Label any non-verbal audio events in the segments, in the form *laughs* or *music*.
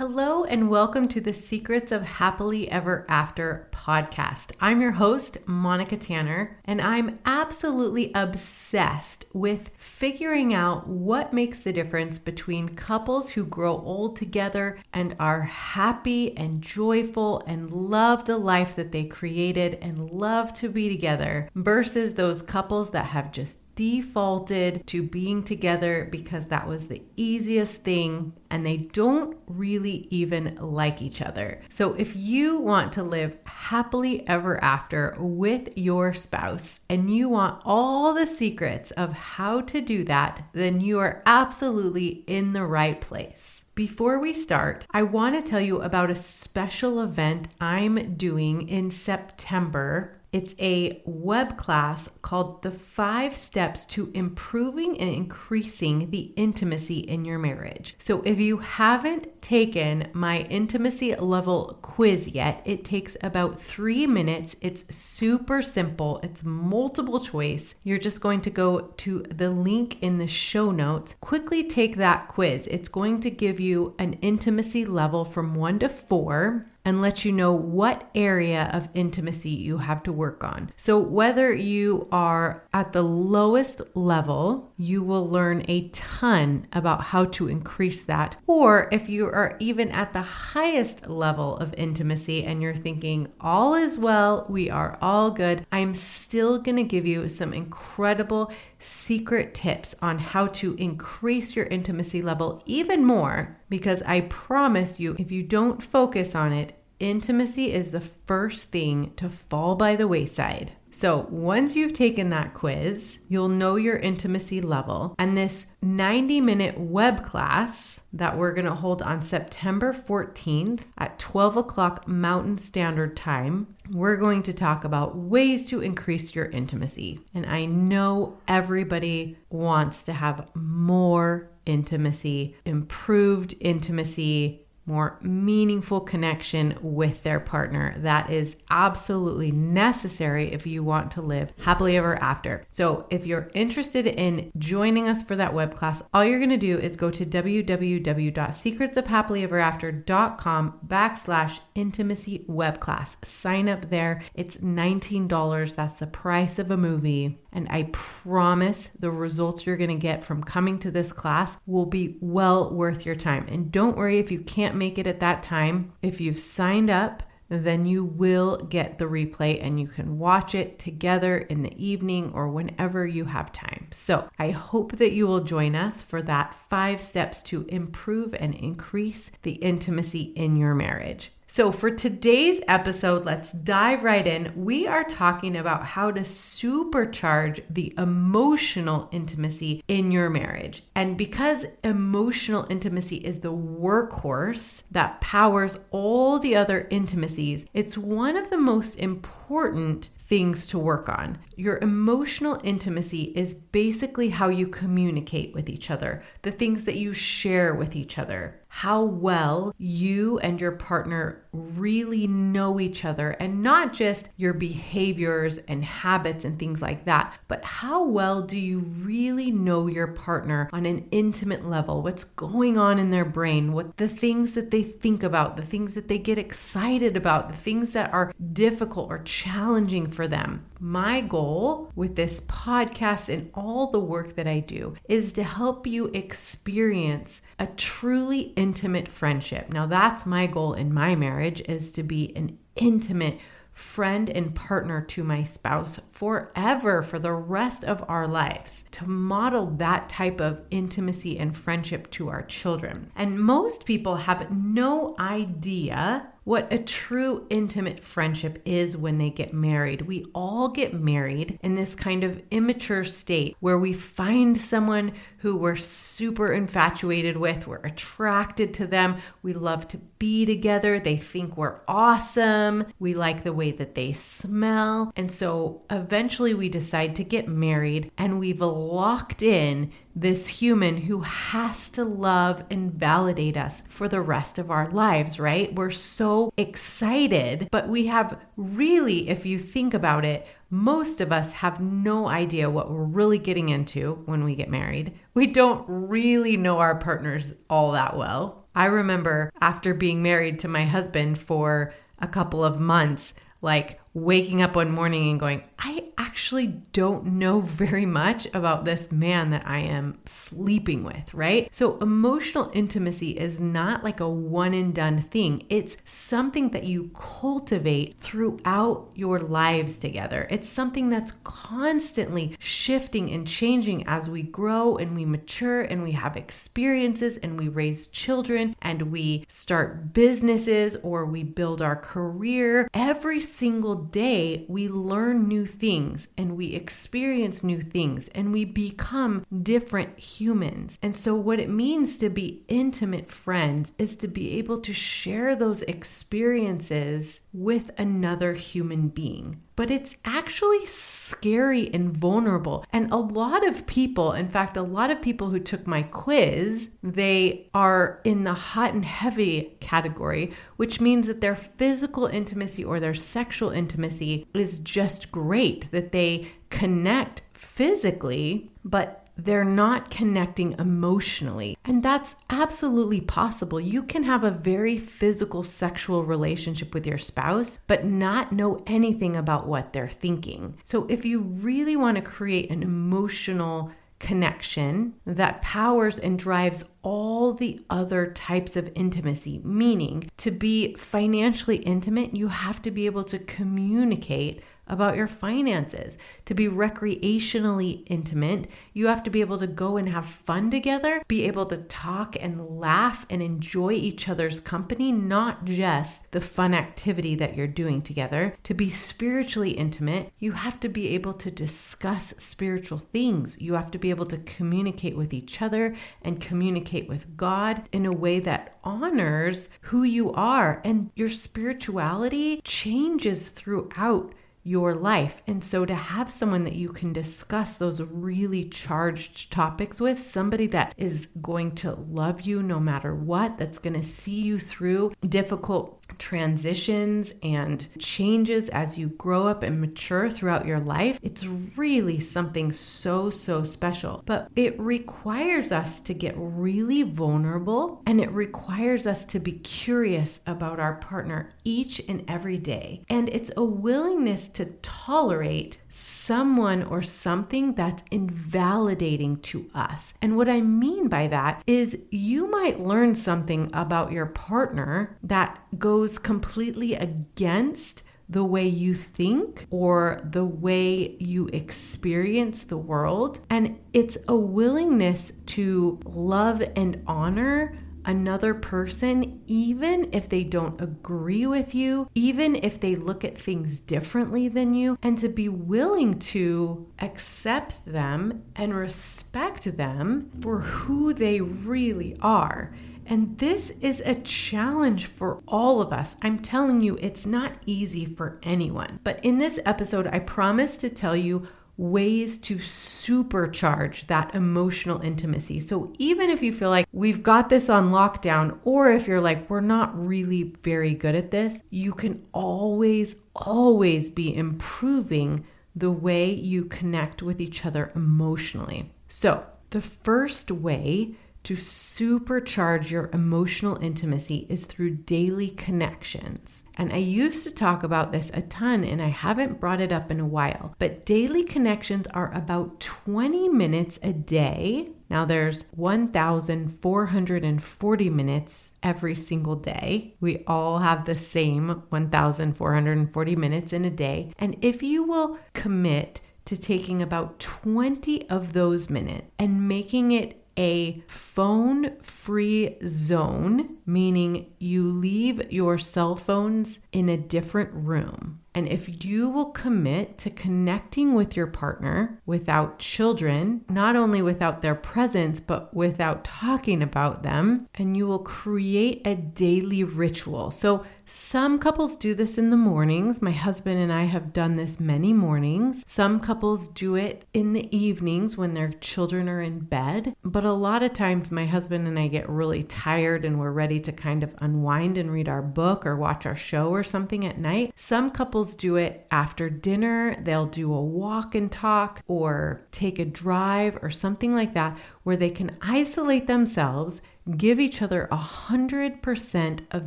Hello, and welcome to the Secrets of Happily Ever After podcast. I'm your host, Monica Tanner, and I'm absolutely obsessed with figuring out what makes the difference between couples who grow old together and are happy and joyful and love the life that they created and love to be together versus those couples that have just defaulted to being together because that was the easiest thing and they don't really even like each other. So, if you want to live happily ever after with your spouse and you want all the secrets of how to do that, then you are absolutely in the right place. Before we start, I want to tell you about a special event I'm doing in September it's a web class called The Five Steps to Improving and Increasing the Intimacy in Your Marriage. So, if you haven't taken my intimacy level quiz yet, it takes about three minutes. It's super simple, it's multiple choice. You're just going to go to the link in the show notes. Quickly take that quiz. It's going to give you an intimacy level from one to four and let you know what area of intimacy you have to work on. So, whether you are at the lowest level, you will learn a ton about how to increase that. Or if you are even at the highest level of intimacy and you're thinking, all is well, we are all good, I'm still to give you some incredible secret tips on how to increase your intimacy level even more because I promise you, if you don't focus on it, intimacy is the first thing to fall by the wayside. So, once you've taken that quiz, you'll know your intimacy level. And this 90 minute web class that we're going to hold on September 14th at 12 o'clock Mountain Standard Time, we're going to talk about ways to increase your intimacy. And I know everybody wants to have more intimacy, improved intimacy, more meaningful connection with their partner. That is absolutely necessary if you want to live happily ever after. So, if you're interested in joining us for that web class, all you're going to do is go to www.secretsofhappilyeverafter.com backslash intimacy web class. Sign up there. It's $19. That's the price of a movie. And I promise the results you're going to get from coming to this class will be well worth your time. And don't worry if you can't make it at that time. If you've signed up, then you will get the replay and you can watch it together in the evening or whenever you have time. So I hope that you will join us for that five steps to improve and increase the intimacy in your marriage. So, for today's episode, let's dive right in. We are talking about how to supercharge the emotional intimacy in your marriage. And because emotional intimacy is the workhorse that powers all the other intimacies, it's one of the most important things to work on. Your emotional intimacy is basically how you communicate with each other, the things that you share with each other how well you and your partner really know each other and not just your behaviors and habits and things like that, but how well do you really know your partner on an intimate level? What's going on in their brain? What the things that they think about, the things that they get excited about, the things that are difficult or challenging for them. My goal with this podcast and all the work that I do is to help you experience a truly intimate friendship. Now that's my goal in my marriage is to be an intimate friend and partner to my spouse forever for the rest of our lives, to model that type of intimacy and friendship to our children. And most people have no idea what a true intimate friendship is when they get married. We all get married in this kind of immature state where we find someone who we're super infatuated with, we're attracted to them, we love to be together, they think we're awesome, we like the way that they smell. And so eventually we decide to get married and we've locked in this human who has to love and validate us for the rest of our lives, right? We're so excited, but we have really, if you think about it, most of us have no idea what we're really getting into when we get married. We don't really know our partners all that well. I remember after being married to my husband for a couple of months, like waking up one morning and going, I actually don't know *laughs* very much about this man that I am sleeping with, right? So, emotional intimacy is not like a one and done thing. It's something that you cultivate throughout your lives together. It's something that's constantly shifting and changing as we grow and we mature and we have experiences and we raise children and we start businesses or we build our career. Every single day, we learn new things and we experience new things and we become different humans. And so, what it means to be intimate friends is to be able to share those experiences with another human being. But it's actually scary and vulnerable. And a lot of people, in fact, a lot of people who took my quiz, they are in the hot and heavy category, which means that their physical intimacy or their sexual intimacy is just great, that they connect physically, but they're not connecting emotionally. And that's absolutely possible. You can have a very physical sexual relationship with your spouse, but not know anything about what they're thinking. So if you really want to create an emotional connection that powers and drives all the other types of intimacy. Meaning, to be financially intimate, you have to be able to communicate about your finances. To be recreationally intimate, you have to be able to go and have fun together, be able to talk and laugh and enjoy each other's company, not just the fun activity that you're doing together. To be spiritually intimate, you have to be able to discuss spiritual things. You have to be able to communicate with each other and communicate with God in a way that honors who you are. And your spirituality changes throughout your life. And so to have someone that you can discuss those really charged topics with, somebody that is going to love you no matter what, that's going to see you through difficult transitions and changes as you grow up and mature throughout your life, it's really something so, so special. But it requires us to get really vulnerable and it requires us to be curious about our partner each and every day. And it's a willingness to tolerate someone or something that's invalidating to us. And what I mean by that is you might learn something about your partner that goes completely against the way you think or the way you experience the world. And it's a willingness to love and honor another person, even if they don't agree with you, even if they look at things differently than you, and to be willing to accept them and respect them for who they really are. And this is a challenge for all of us. I'm telling you, it's not easy for anyone. But in this episode, I promise to tell you ways to supercharge that emotional intimacy. So even if you feel like we've got this on lockdown, or if you're like, we're not really very good at this, you can always, always be improving the way you connect with each other emotionally. So, the first way to supercharge your emotional intimacy is through daily connections. And I used to talk about this a ton and I haven't brought it up in a while, but daily connections are about 20 minutes a day. Now there's 1,440 minutes every single day. We all have the same 1,440 minutes in a day. And if you will commit to taking about 20 of those minutes and making it a phone free zone, meaning you leave your cell phones in a different room. And if you will commit to connecting with your partner without children, not only without their presence, but without talking about them, and you will create a daily ritual. So some couples do this in the mornings. My husband and I have done this many mornings. Some couples do it in the evenings when their children are in bed. But a lot of times, my husband and I get really tired and we're ready to kind of unwind and read our book or watch our show or something at night. Some couples do it after dinner. They'll do a walk and talk or take a drive or something like that where they can isolate themselves give each other 100% of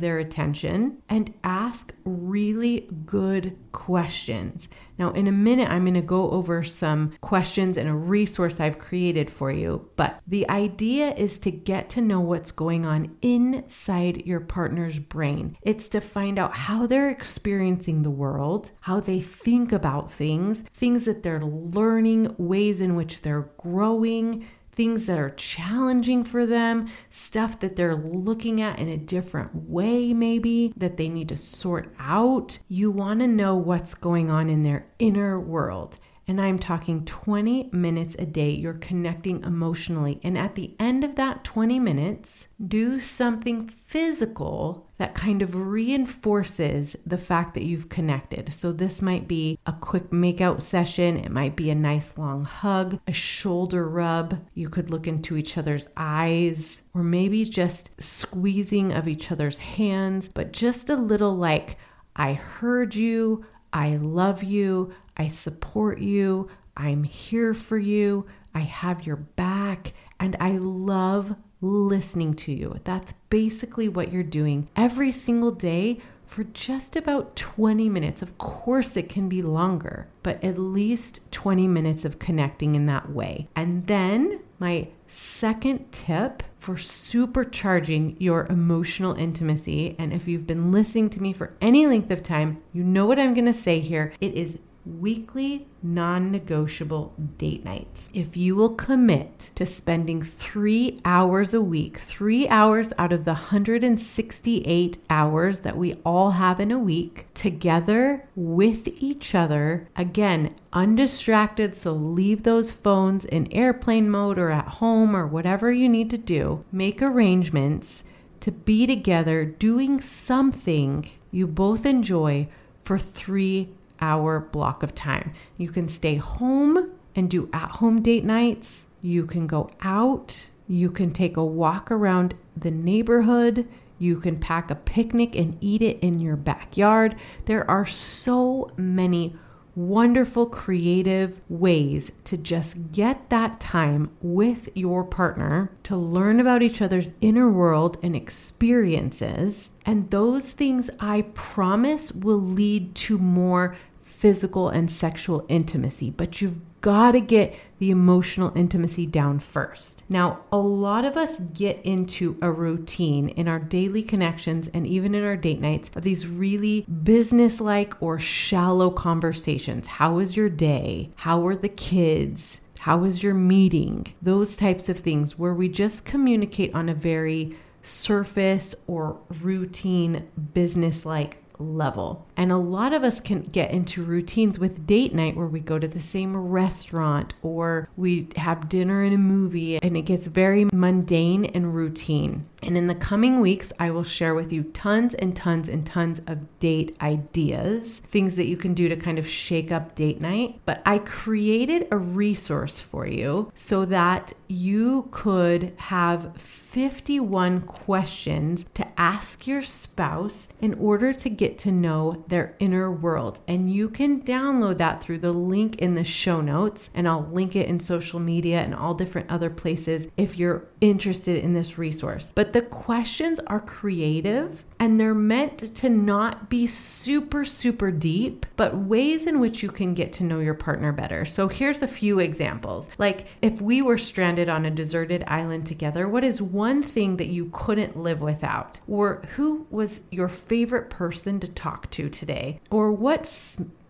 their attention and ask really good questions. Now, in a minute, I'm going to go over some questions and a resource I've created for you. But the idea is to get to know what's going on inside your partner's brain. It's to find out how they're experiencing the world, how they think about things, things that they're learning, ways in which they're growing things that are challenging for them, stuff that they're looking at in a different way, maybe that they need to sort out. You want to know what's going on in their inner world. And I'm talking 20 minutes a day. You're connecting emotionally. And at the end of that 20 minutes, do something physical that kind of reinforces the fact that you've connected. So, this might be a quick makeout session, it might be a nice long hug, a shoulder rub. You could look into each other's eyes, or maybe just squeezing of each other's hands, but just a little like, I heard you, I love you, I support you. I'm here for you. I have your back. And I love listening to you. That's basically what you're doing every single day for just about 20 minutes. Of course, it can be longer, but at least 20 minutes of connecting in that way. And then, my second tip for supercharging your emotional intimacy, and if you've been listening to me for any length of time, you know what I'm going to say here. It is weekly non negotiable date nights. If you will commit to spending three hours a week, three hours out of the 168 hours that we all have in a week, together with each other, again, undistracted, so leave those phones in airplane mode or at home or whatever you need to do, make arrangements to be together doing something you both enjoy for three hour block of time. You can stay home and do at home date nights. You can go out. You can take a walk around the neighborhood. You can pack a picnic and eat it in your backyard. There are so many wonderful, creative ways to just get that time with your partner to learn about each other's inner world and experiences. And those things I promise will lead to more physical and sexual intimacy, but you've got to get the emotional intimacy down first. Now, a lot of us get into a routine in our daily connections and even in our date nights of these really business like or shallow conversations. How was your day? How were the kids? How was your meeting? Those types of things where we just communicate on a very surface or routine business like level. And a lot of us can get into routines with date night where we go to the same restaurant or we have dinner and a movie, and it gets very mundane and routine. And in the coming weeks, I will share with you tons and tons and tons of date ideas, things that you can do to kind of shake up date night. But I created a resource for you so that you could have 51 questions to ask your spouse in order to get to know their inner world. And you can download that through the link in the show notes, and I'll link it in social media and all different other places if you're interested in this resource. But the questions are creative and they're meant to not be super, super deep, but ways in which you can get to know your partner better. So here's a few examples. Like if we were stranded on a deserted island together, what is one thing that you couldn't live without? Or who was your favorite person to talk to today? Or what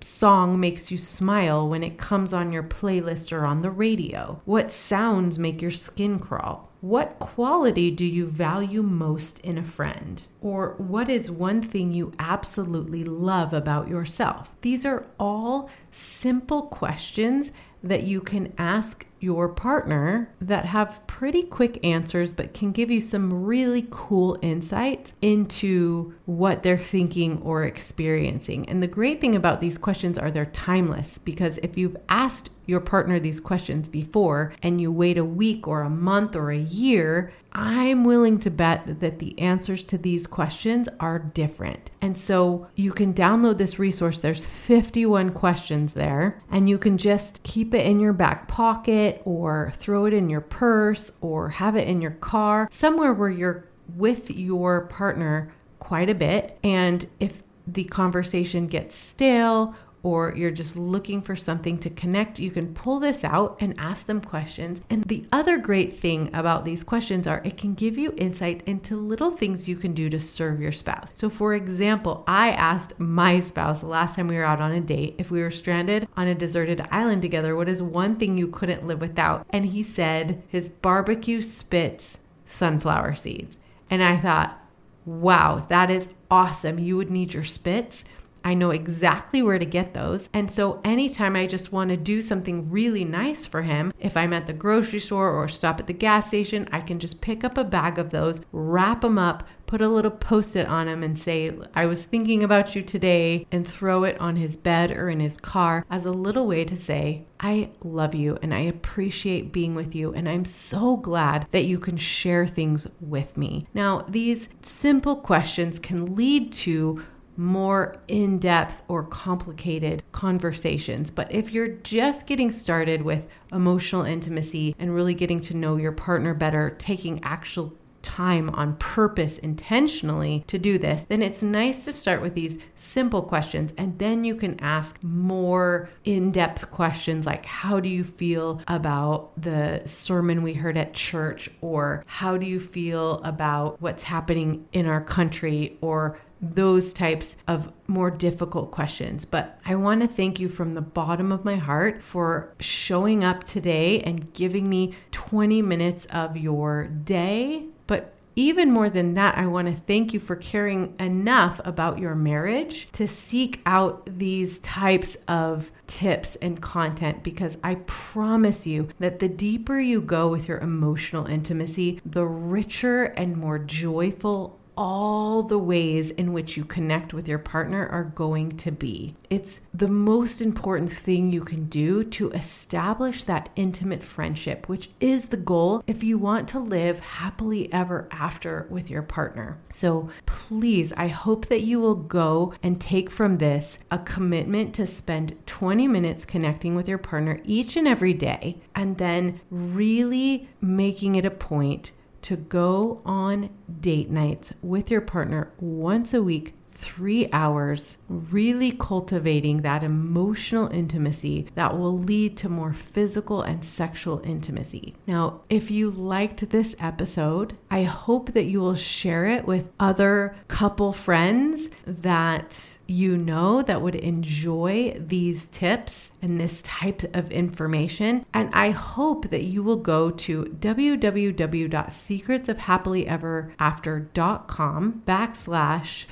song makes you smile when it comes on your playlist or on the radio? What sounds make your skin crawl? What quality do you value most in a friend? Or what is one thing you absolutely love about yourself? These are all simple questions that you can ask your partner that have pretty quick answers but can give you some really cool insights into what they're thinking or experiencing. And the great thing about these questions are they're timeless because if you've asked your partner these questions before and you wait a week or a month or a year, I'm willing to bet that the answers to these questions are different. And so you can download this resource. There's 51 questions there, and you can just keep it in your back pocket it or throw it in your purse or have it in your car, somewhere where you're with your partner quite a bit. And if the conversation gets stale or you're just looking for something to connect, you can pull this out and ask them questions. And the other great thing about these questions are it can give you insight into little things you can do to serve your spouse. So, for example, I asked my spouse the last time we were out on a date if we were stranded on a deserted island together, what is one thing you couldn't live without? And he said his barbecue Spitz sunflower seeds. And I thought, wow, that is awesome. You would need your Spitz I know exactly where to get those. And so anytime I just want to do something really nice for him, if I'm at the grocery store or stop at the gas station, I can just pick up a bag of those, wrap them up, put a little post it on him and say, I was thinking about you today, and throw it on his bed or in his car as a little way to say, I love you and I appreciate being with you, and I'm so glad that you can share things with me. Now, these simple questions can lead to more in depth or complicated conversations. But if you're just getting started with emotional intimacy and really getting to know your partner better, taking actual time on purpose intentionally to do this, then it's nice to start with these simple questions and then you can ask more in depth questions like, How do you feel about the sermon we heard at church? Or how do you feel about what's happening in our country? Or those types of more difficult questions. But I want to thank you from the bottom of my heart for showing up today and giving me 20 minutes of your day. But even more than that, I want to thank you for caring enough about your marriage to seek out these types of tips and content because I promise you that the deeper you go with your emotional intimacy, the richer and more joyful all the ways in which you connect with your partner are going to be. It's the most important thing you can do to establish that intimate friendship, which is the goal if you want to live happily ever after with your partner. So please, I hope that you will go and take from this a commitment to spend 20 minutes connecting with your partner each and every day, and then really making it a point to go on date nights with your partner once a week three hours, really cultivating that emotional intimacy that will lead to more physical and sexual intimacy. Now, if you liked this episode, I hope that you will share it with other couple friends that you know that would enjoy these tips and this type of information. And I hope that you will go to www.secretsofhappilyeverafter.com backslash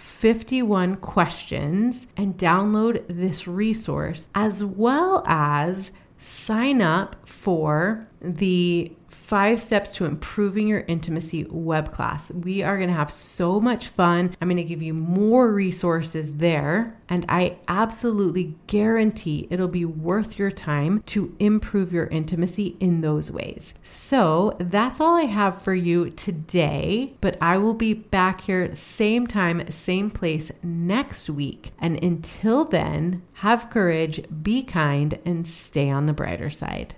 51 questions and download this resource as well as sign up for the five steps to improving your intimacy web class. We are going to have so much fun. I'm going to give you more resources there, and I absolutely guarantee it'll be worth your time to improve your intimacy in those ways. So that's all I have for you today, but I will be back here same time, same place next week. And until then, have courage, be kind, and stay on the brighter side.